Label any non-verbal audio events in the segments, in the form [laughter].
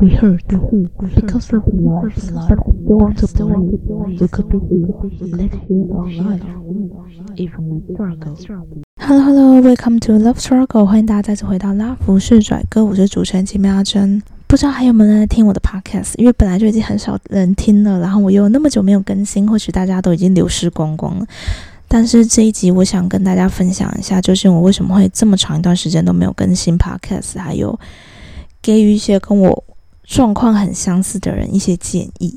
We heard because of love. They want to we could be here. Let's hear our life, even in struggle. Hello Hello, welcome to Love Struggle，欢迎大家再次回到拉弗士拽哥，我是主持人金妙珍。不知道还有没有人在听我的 podcast？因为本来就已经很少人听了，然后我又那么久没有更新，或许大家都已经流失光光了。但是这一集我想跟大家分享一下，就是我为什么会这么长一段时间都没有更新 podcast，还有给予一些跟我状况很相似的人一些建议。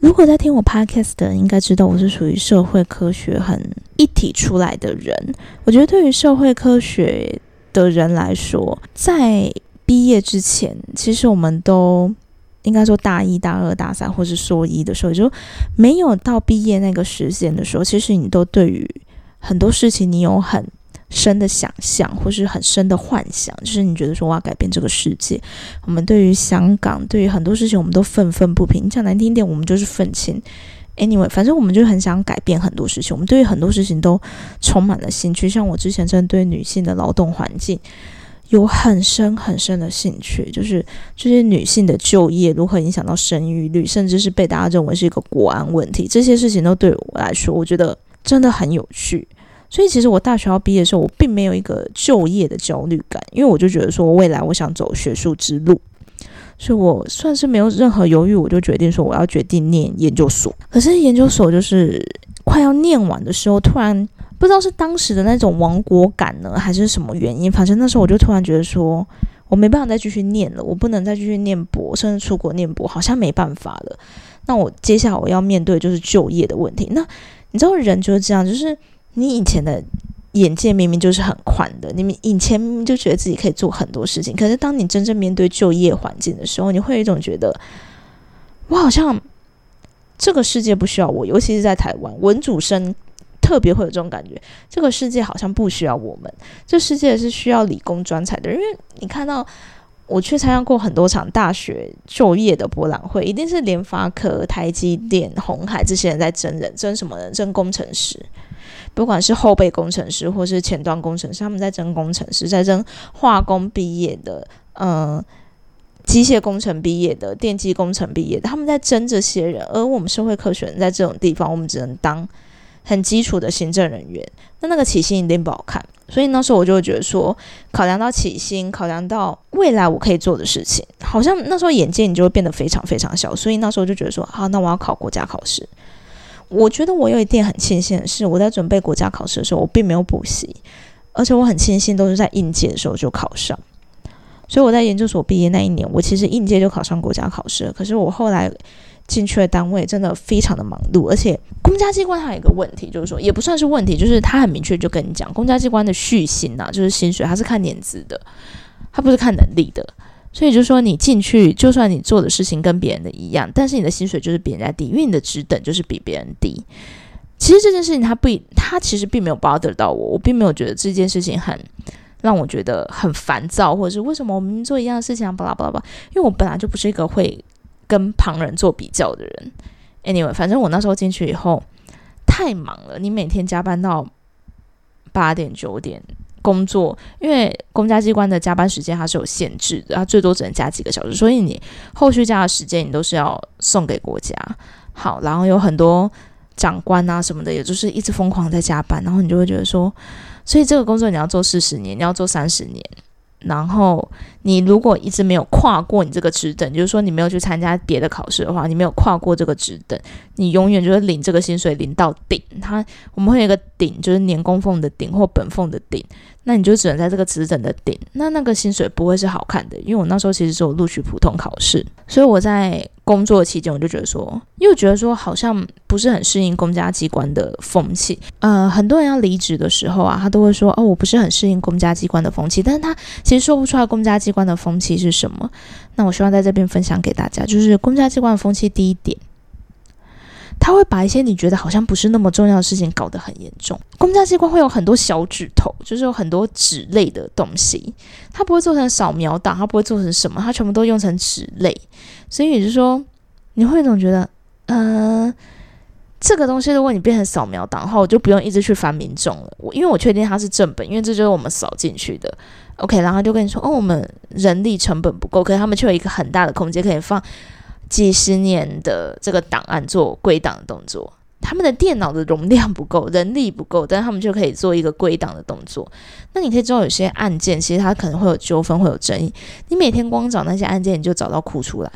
如果在听我 podcast 的人，应该知道我是属于社会科学很一体出来的人。我觉得对于社会科学的人来说，在毕业之前，其实我们都应该说大一、大二、大三，或是硕一的时候，就没有到毕业那个时间的时候，其实你都对于很多事情，你有很深的想象，或是很深的幻想，就是你觉得说我要改变这个世界。我们对于香港，对于很多事情，我们都愤愤不平。你讲难听点，我们就是愤青。Anyway，反正我们就很想改变很多事情，我们对于很多事情都充满了兴趣。像我之前真的对女性的劳动环境有很深很深的兴趣，就是这些女性的就业如何影响到生育率，甚至是被大家认为是一个国安问题，这些事情都对我来说，我觉得真的很有趣。所以其实我大学要毕业的时候，我并没有一个就业的焦虑感，因为我就觉得说未来我想走学术之路，所以我算是没有任何犹豫，我就决定说我要决定念研究所。可是研究所就是快要念完的时候，突然不知道是当时的那种亡国感呢，还是什么原因，反正那时候我就突然觉得说我没办法再继续念了，我不能再继续念博，甚至出国念博，好像没办法了。那我接下来我要面对就是就业的问题。那你知道人就是这样，就是。你以前的眼界明明就是很宽的，你们以前明明就觉得自己可以做很多事情，可是当你真正面对就业环境的时候，你会有一种觉得，我好像这个世界不需要我，尤其是在台湾，文主生特别会有这种感觉，这个世界好像不需要我们，这世界是需要理工专才的，因为你看到我去参加过很多场大学就业的博览会，一定是联发科、台积电、红海这些人在争人，争什么人？争工程师。不管是后备工程师或是前端工程师，他们在争工程师，在争化工毕业的，嗯，机械工程毕业的，电机工程毕业的，他们在争这些人。而我们社会科学人在这种地方，我们只能当很基础的行政人员，那那个起薪一定不好看。所以那时候我就会觉得说，考量到起薪，考量到未来我可以做的事情，好像那时候眼界你就会变得非常非常小。所以那时候就觉得说，好，那我要考国家考试。我觉得我有一点很庆幸的是，我在准备国家考试的时候，我并没有补习，而且我很庆幸都是在应届的时候就考上。所以我在研究所毕业那一年，我其实应届就考上国家考试了。可是我后来进去的单位真的非常的忙碌，而且公家机关还有一个问题，就是说也不算是问题，就是他很明确就跟你讲，公家机关的续薪呐，就是薪水，它是看年资的，它不是看能力的。所以就说，你进去，就算你做的事情跟别人的一样，但是你的薪水就是比人家低，因为你的职等就是比别人低。其实这件事情，他不，他其实并没有 bother 到我，我并没有觉得这件事情很让我觉得很烦躁，或者是为什么我明明做一样的事情啊，巴拉巴拉巴拉。因为我本来就不是一个会跟旁人做比较的人。Anyway，反正我那时候进去以后太忙了，你每天加班到八点九点。工作，因为公家机关的加班时间它是有限制的，它最多只能加几个小时，所以你后续加的时间你都是要送给国家。好，然后有很多长官啊什么的，也就是一直疯狂在加班，然后你就会觉得说，所以这个工作你要做四十年，你要做三十年，然后你如果一直没有跨过你这个职等，就是说你没有去参加别的考试的话，你没有跨过这个职等，你永远就是领这个薪水领到顶。它我们会有一个顶，就是年供俸的顶或本俸的顶。那你就只能在这个职等的顶，那那个薪水不会是好看的，因为我那时候其实只有录取普通考试，所以我在工作期间我就觉得说，又觉得说好像不是很适应公家机关的风气。呃，很多人要离职的时候啊，他都会说哦，我不是很适应公家机关的风气，但是他其实说不出来公家机关的风气是什么。那我希望在这边分享给大家，就是公家机关的风气第一点。他会把一些你觉得好像不是那么重要的事情搞得很严重。公家机关会有很多小指头，就是有很多纸类的东西，它不会做成扫描档，它不会做成什么，它全部都用成纸类。所以也就是说，你会总觉得，呃，这个东西如果你变成扫描档的话，我就不用一直去烦民众了。我因为我确定它是正本，因为这就是我们扫进去的。OK，然后就跟你说，哦，我们人力成本不够，可是他们却有一个很大的空间可以放几十年的这个档案做归档的动作。他们的电脑的容量不够，人力不够，但他们就可以做一个归档的动作。那你可以知道，有些案件其实它可能会有纠纷，会有争议。你每天光找那些案件，你就找到哭出来。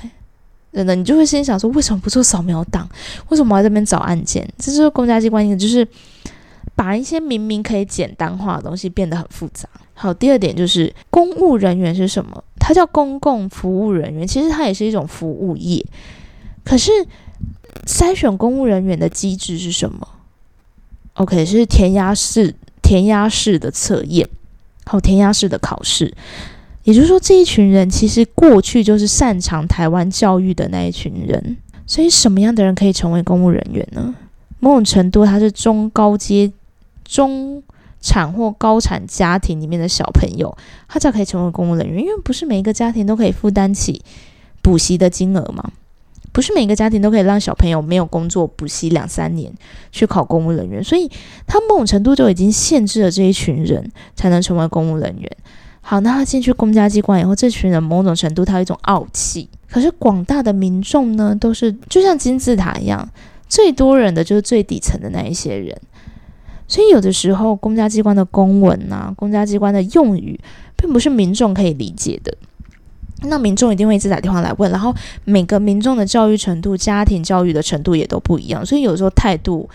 真的，你就会心想说，为什么不做扫描档？为什么要这边找案件？这就是公家机关一个，就是把一些明明可以简单化的东西变得很复杂。好，第二点就是公务人员是什么？它叫公共服务人员，其实它也是一种服务业，可是。筛选公务人员的机制是什么？OK，是填鸭式、填鸭式的测验，好，填鸭式的考试。也就是说，这一群人其实过去就是擅长台湾教育的那一群人。所以，什么样的人可以成为公务人员呢？某种程度，他是中高阶、中产或高产家庭里面的小朋友，他才可以成为公务人员。因为不是每一个家庭都可以负担起补习的金额嘛。不是每个家庭都可以让小朋友没有工作补习两三年去考公务人员，所以他某种程度就已经限制了这一群人才能成为公务人员。好，那他进去公家机关以后，这群人某种程度他有一种傲气。可是广大的民众呢，都是就像金字塔一样，最多人的就是最底层的那一些人。所以有的时候公家机关的公文啊，公家机关的用语，并不是民众可以理解的。那民众一定会一直打电话来问，然后每个民众的教育程度、家庭教育的程度也都不一样，所以有时候态度，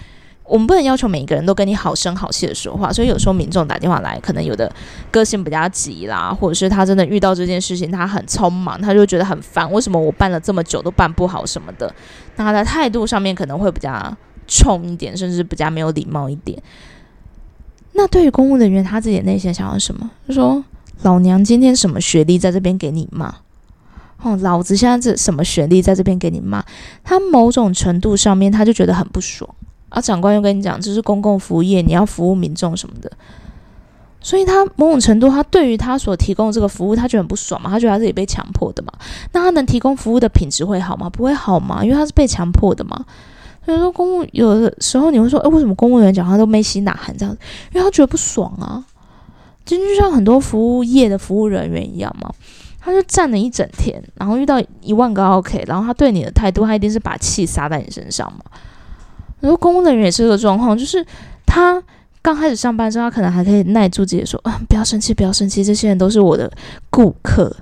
我们不能要求每一个人都跟你好声好气的说话。所以有时候民众打电话来，可能有的个性比较急啦，或者是他真的遇到这件事情，他很匆忙，他就觉得很烦，为什么我办了这么久都办不好什么的？那他的态度上面可能会比较冲一点，甚至比较没有礼貌一点。那对于公务人员，他自己内心想要什么？就说。老娘今天什么学历在这边给你骂？哦，老子现在这什么学历在这边给你骂？他某种程度上面他就觉得很不爽。而长官又跟你讲，这是公共服务业，你要服务民众什么的。所以他某种程度，他对于他所提供的这个服务，他就很不爽嘛。他觉得他自己被强迫的嘛。那他能提供服务的品质会好吗？不会好吗？因为他是被强迫的嘛。所以说，公务有的时候你会说，哎，为什么公务员讲话都没洗哪喊这样子？因为他觉得不爽啊。就就像很多服务业的服务人员一样嘛，他就站了一整天，然后遇到一万个 OK，然后他对你的态度，他一定是把气撒在你身上嘛。很多公务人员也是这个状况，就是他刚开始上班之后，他可能还可以耐住自己说，啊，不要生气，不要生气，这些人都是我的顾客。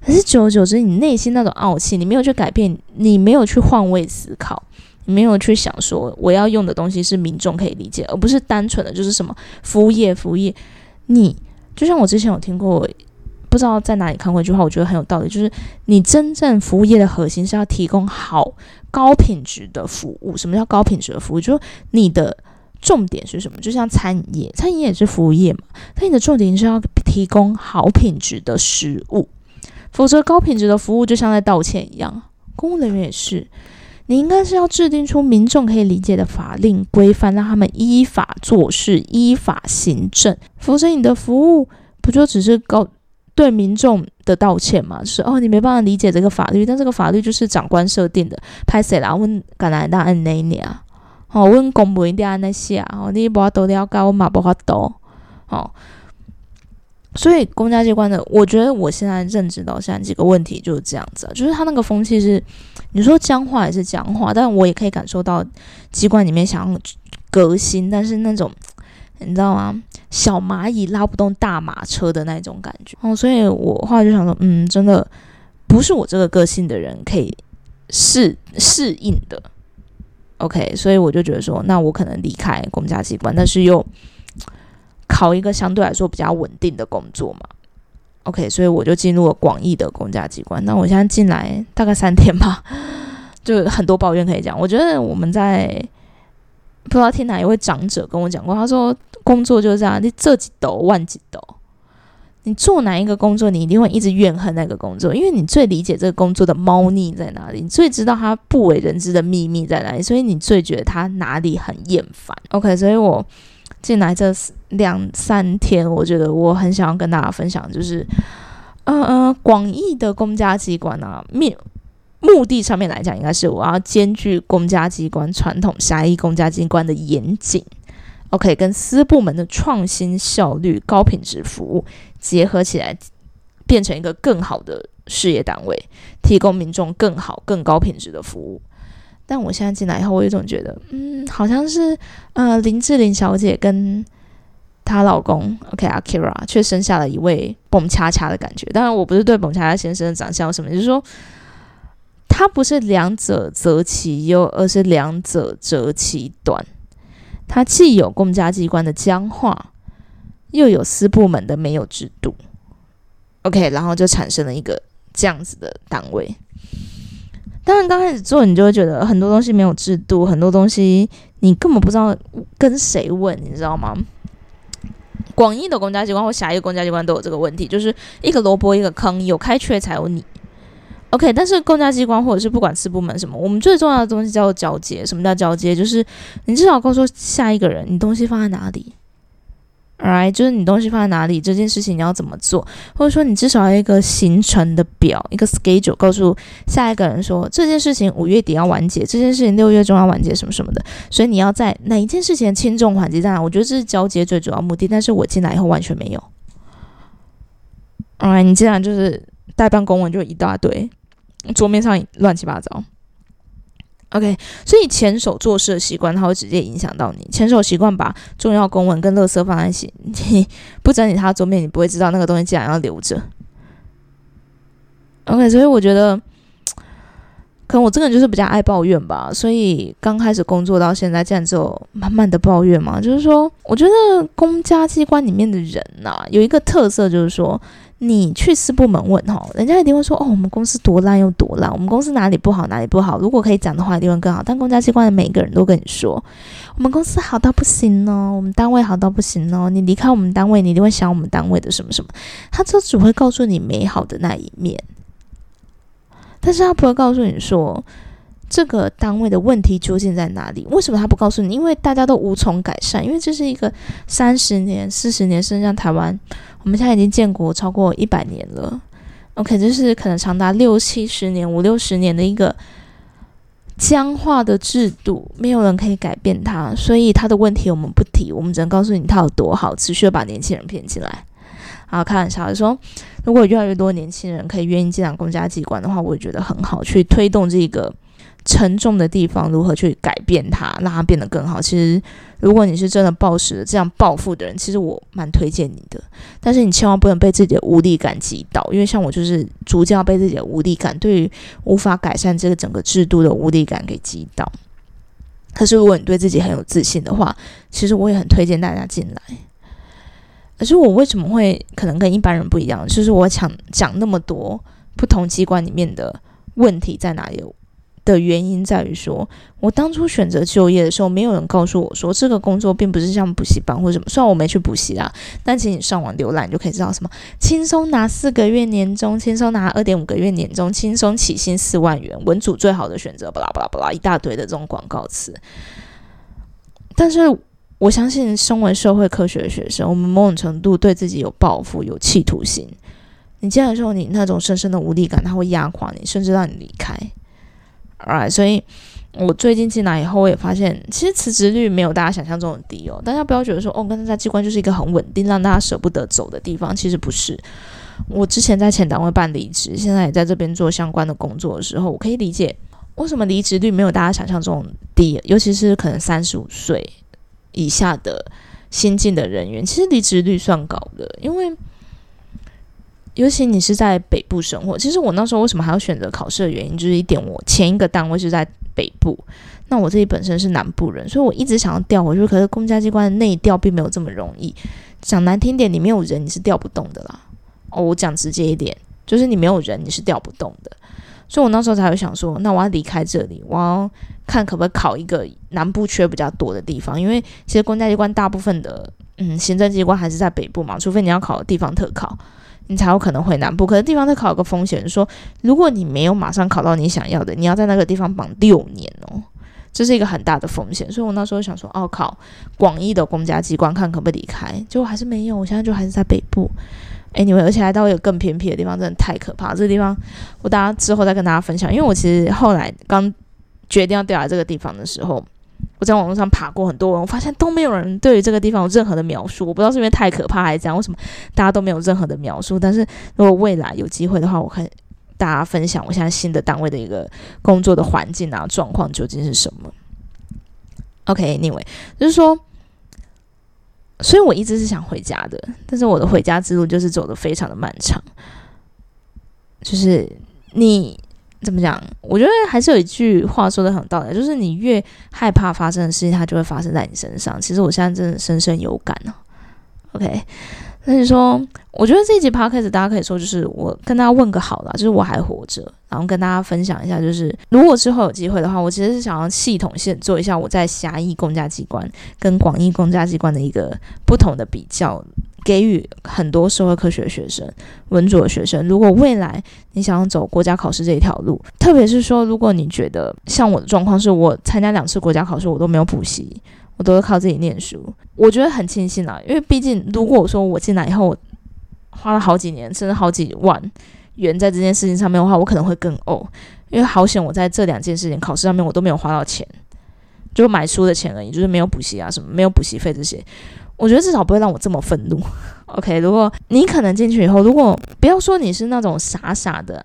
可是久而久之，你内心那种傲气，你没有去改变，你没有去换位思考，你没有去想说，我要用的东西是民众可以理解，而不是单纯的就是什么服务业，服务业。你就像我之前有听过，不知道在哪里看过一句话，我觉得很有道理，就是你真正服务业的核心是要提供好高品质的服务。什么叫高品质的服务？就是你的重点是什么？就像餐饮业，餐饮业也是服务业嘛，但你的重点是要提供好品质的食物，否则高品质的服务就像在道歉一样。公务人员也是。你应该是要制定出民众可以理解的法令规范，让他们依法做事、依法行政。否则，你的服务不就只是高 [laughs] 对民众的道歉嘛？就是哦，你没办法理解这个法律，但这个法律就是长官设定的。拍谁啦？问敢来当按哪年啊？哦，问公务一定按那些啊？哦，你无法都了解，我嘛无法都哦。所以公家机关的，我觉得我现在认知到现在几个问题就是这样子，就是他那个风气是，你说僵化也是僵化，但我也可以感受到机关里面想要革新，但是那种你知道吗？小蚂蚁拉不动大马车的那种感觉。哦，所以我后来就想说，嗯，真的不是我这个个性的人可以适适应的。OK，所以我就觉得说，那我可能离开公家机关，但是又。考一个相对来说比较稳定的工作嘛，OK，所以我就进入了广义的公家机关。那我现在进来大概三天吧，就很多抱怨可以讲。我觉得我们在不知道听哪一位长者跟我讲过，他说工作就是这样，你这几斗万几斗，你做哪一个工作，你一定会一直怨恨那个工作，因为你最理解这个工作的猫腻在哪里，你最知道他不为人知的秘密在哪里，所以你最觉得他哪里很厌烦。OK，所以我。进来这两三天，我觉得我很想要跟大家分享，就是，呃呃，广义的公家机关啊，面目的上面来讲，应该是我要兼具公家机关传统狭义公家机关的严谨，OK，跟私部门的创新效率、高品质服务结合起来，变成一个更好的事业单位，提供民众更好、更高品质的服务。但我现在进来以后，我有种觉得，嗯，好像是呃林志玲小姐跟她老公 OK 阿 Kira 却生下了一位蹦恰恰的感觉。当然，我不是对蹦恰恰先生的长相有什么，就是说。它不是两者择其优，而是两者择其短。它既有公家机关的僵化，又有私部门的没有制度。OK，然后就产生了一个这样子的单位。当然，刚开始做你就会觉得很多东西没有制度，很多东西你根本不知道跟谁问，你知道吗？广义的公家机关或狭义的公家机关都有这个问题，就是一个萝卜一个坑，有开缺才有你。OK，但是公家机关或者是不管私部门什么，我们最重要的东西叫做交接。什么叫交接？就是你至少告诉下一个人，你东西放在哪里，Right？就是你东西放在哪里，这件事情你要怎么做，或者说你至少要一个行程的表，一个 schedule，告诉下一个人说这件事情五月底要完结，这件事情六月中要完结，什么什么的。所以你要在哪一件事情轻重缓急在哪？我觉得这是交接最主要目的。但是我进来以后完全没有，Right？你进来就是代办公文就一大堆。桌面上乱七八糟，OK，所以前手做事的习惯，它会直接影响到你。前手习惯把重要公文跟垃圾放在一起，你不整理它的桌面，你不会知道那个东西竟然要留着。OK，所以我觉得，[tsk] 可能我这个人就是比较爱抱怨吧。所以刚开始工作到现在，这样就慢慢的抱怨嘛。就是说，我觉得公家机关里面的人呐，有一个特色，就是说。你去私部门问哈，人家一定会说哦，我们公司多烂又多烂，我们公司哪里不好哪里不好。如果可以讲的话，一定会更好。但公家机关的每个人都跟你说，我们公司好到不行哦，我们单位好到不行哦。你离开我们单位，你一定会想我们单位的什么什么。他就只会告诉你美好的那一面，但是他不会告诉你说。这个单位的问题究竟在哪里？为什么他不告诉你？因为大家都无从改善，因为这是一个三十年、四十年，甚至像台湾，我们现在已经建国超过一百年了。OK，这是可能长达六七十年、五六十年的一个僵化的制度，没有人可以改变它，所以他的问题我们不提，我们只能告诉你他有多好，持续把年轻人骗进来。然后开玩笑说，如果越来越多年轻人可以愿意进来公家机关的话，我也觉得很好，去推动这个。沉重的地方如何去改变它，让它变得更好？其实，如果你是真的暴食这样暴富的人，其实我蛮推荐你的。但是你千万不能被自己的无力感击倒，因为像我就是逐渐要被自己的无力感，对于无法改善这个整个制度的无力感给击倒。可是如果你对自己很有自信的话，其实我也很推荐大家进来。可是我为什么会可能跟一般人不一样？就是我想讲那么多不同机关里面的问题在哪里？的原因在于说，我当初选择就业的时候，没有人告诉我说这个工作并不是像补习班或者什么。虽然我没去补习啦，但请你上网浏览就可以知道什么轻松拿四个月年终，轻松拿二点五个月年终，轻松起薪四万元，文组最好的选择，巴拉巴拉巴拉一大堆的这种广告词。但是我相信，身为社会科学的学生，我们某种程度对自己有抱负、有企图心。你进来的时候，你那种深深的无力感，它会压垮你，甚至让你离开。Right，所以我最近进来以后，我也发现，其实辞职率没有大家想象中的低哦。大家不要觉得说，哦，跟大家机关就是一个很稳定，让大家舍不得走的地方。其实不是。我之前在前单位办离职，现在也在这边做相关的工作的时候，我可以理解为什么离职率没有大家想象中低。尤其是可能三十五岁以下的新进的人员，其实离职率算高的，因为。尤其你是在北部生活，其实我那时候为什么还要选择考试的原因，就是一点我前一个单位是在北部，那我自己本身是南部人，所以我一直想要调回去。可是公家机关的内调并没有这么容易，讲难听点，你没有人你是调不动的啦。哦，我讲直接一点，就是你没有人你是调不动的。所以我那时候才会想说，那我要离开这里，我要看可不可以考一个南部缺比较多的地方，因为其实公家机关大部分的嗯行政机关还是在北部嘛，除非你要考的地方特考。你才有可能回南部，可是地方在考一个风险，说如果你没有马上考到你想要的，你要在那个地方绑六年哦，这是一个很大的风险。所以我那时候想说，哦，考广义的公家机关看可不可以离开，结果还是没有。我现在就还是在北部。哎，你们而且还到一个更偏僻的地方，真的太可怕。这个地方我大家之后再跟大家分享，因为我其实后来刚决定要调来这个地方的时候，我在网络上爬过很多文，我发现都没有人对于这个地方有任何的描述。我不知道是因为太可怕还是怎样，为什么大家都没有任何的描述？但是如果未来有机会的话，我看大家分享我现在新的单位的一个工作的环境啊状况究竟是什么。OK，Anyway，就是说。所以我一直是想回家的，但是我的回家之路就是走的非常的漫长。就是你怎么讲？我觉得还是有一句话说的很道理，就是你越害怕发生的事情，它就会发生在你身上。其实我现在真的深深有感呢。OK。那你说，我觉得这一集 podcast 大家可以说，就是我跟大家问个好了，就是我还活着，然后跟大家分享一下，就是如果之后有机会的话，我其实是想要系统性做一下我在狭义公家机关跟广义公家机关的一个不同的比较，给予很多社会科学学生、文组的学生，如果未来你想要走国家考试这一条路，特别是说，如果你觉得像我的状况是我参加两次国家考试，我都没有补习。我都是靠自己念书，我觉得很庆幸啊，因为毕竟如果我说我进来以后花了好几年，甚至好几万元在这件事情上面的话，我可能会更呕，因为好险我在这两件事情考试上面我都没有花到钱，就买书的钱而已，就是没有补习啊什么，没有补习费这些，我觉得至少不会让我这么愤怒。[laughs] OK，如果你可能进去以后，如果不要说你是那种傻傻的。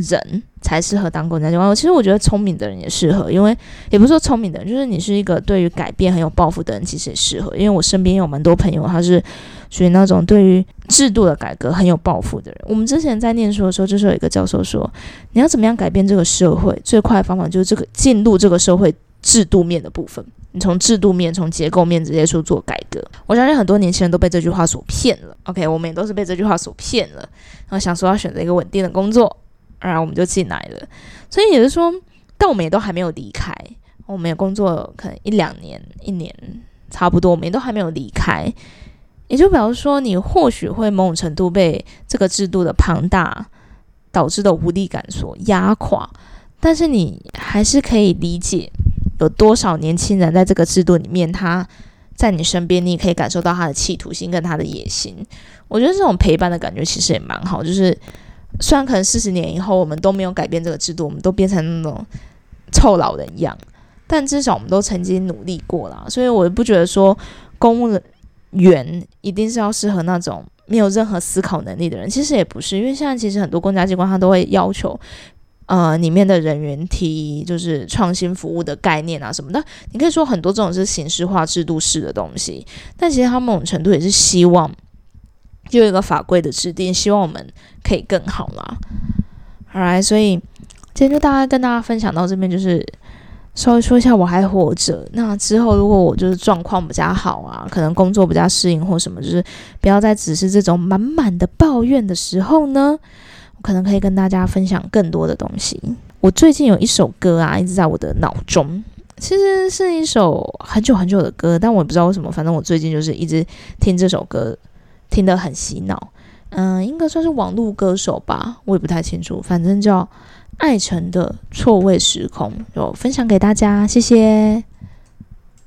人才适合当公家机关。其实我觉得聪明的人也适合，因为也不是说聪明的人，就是你是一个对于改变很有抱负的人，其实也适合。因为我身边有蛮多朋友，他是属于那种对于制度的改革很有抱负的人。我们之前在念书的时候，就是有一个教授说，你要怎么样改变这个社会，最快的方法就是这个进入这个社会制度面的部分，你从制度面、从结构面直接去做改革。我相信很多年轻人都被这句话所骗了。OK，我们也都是被这句话所骗了，然后想说要选择一个稳定的工作。然后我们就进来了，所以也是说，但我们也都还没有离开，我们也工作可能一两年、一年差不多，我们也都还没有离开，也就表示说，你或许会某种程度被这个制度的庞大导致的无力感所压垮，但是你还是可以理解有多少年轻人在这个制度里面，他在你身边，你也可以感受到他的企图心跟他的野心。我觉得这种陪伴的感觉其实也蛮好，就是。虽然可能四十年以后我们都没有改变这个制度，我们都变成那种臭老人一样，但至少我们都曾经努力过了。所以我不觉得说公务员一定是要适合那种没有任何思考能力的人。其实也不是，因为现在其实很多公家机关他都会要求，呃，里面的人员提就是创新服务的概念啊什么的。你可以说很多这种是形式化制度式的东西，但其实他某种程度也是希望。就有一个法规的制定，希望我们可以更好嘛。好来，所以今天就大概跟大家分享到这边，就是稍微说一下我还活着。那之后如果我就是状况比较好啊，可能工作比较适应或什么，就是不要再只是这种满满的抱怨的时候呢，我可能可以跟大家分享更多的东西。我最近有一首歌啊，一直在我的脑中，其实是一首很久很久的歌，但我也不知道为什么，反正我最近就是一直听这首歌。听得很洗脑，嗯，应该算是网络歌手吧，我也不太清楚。反正叫爱城的错位时空，就分享给大家，谢谢。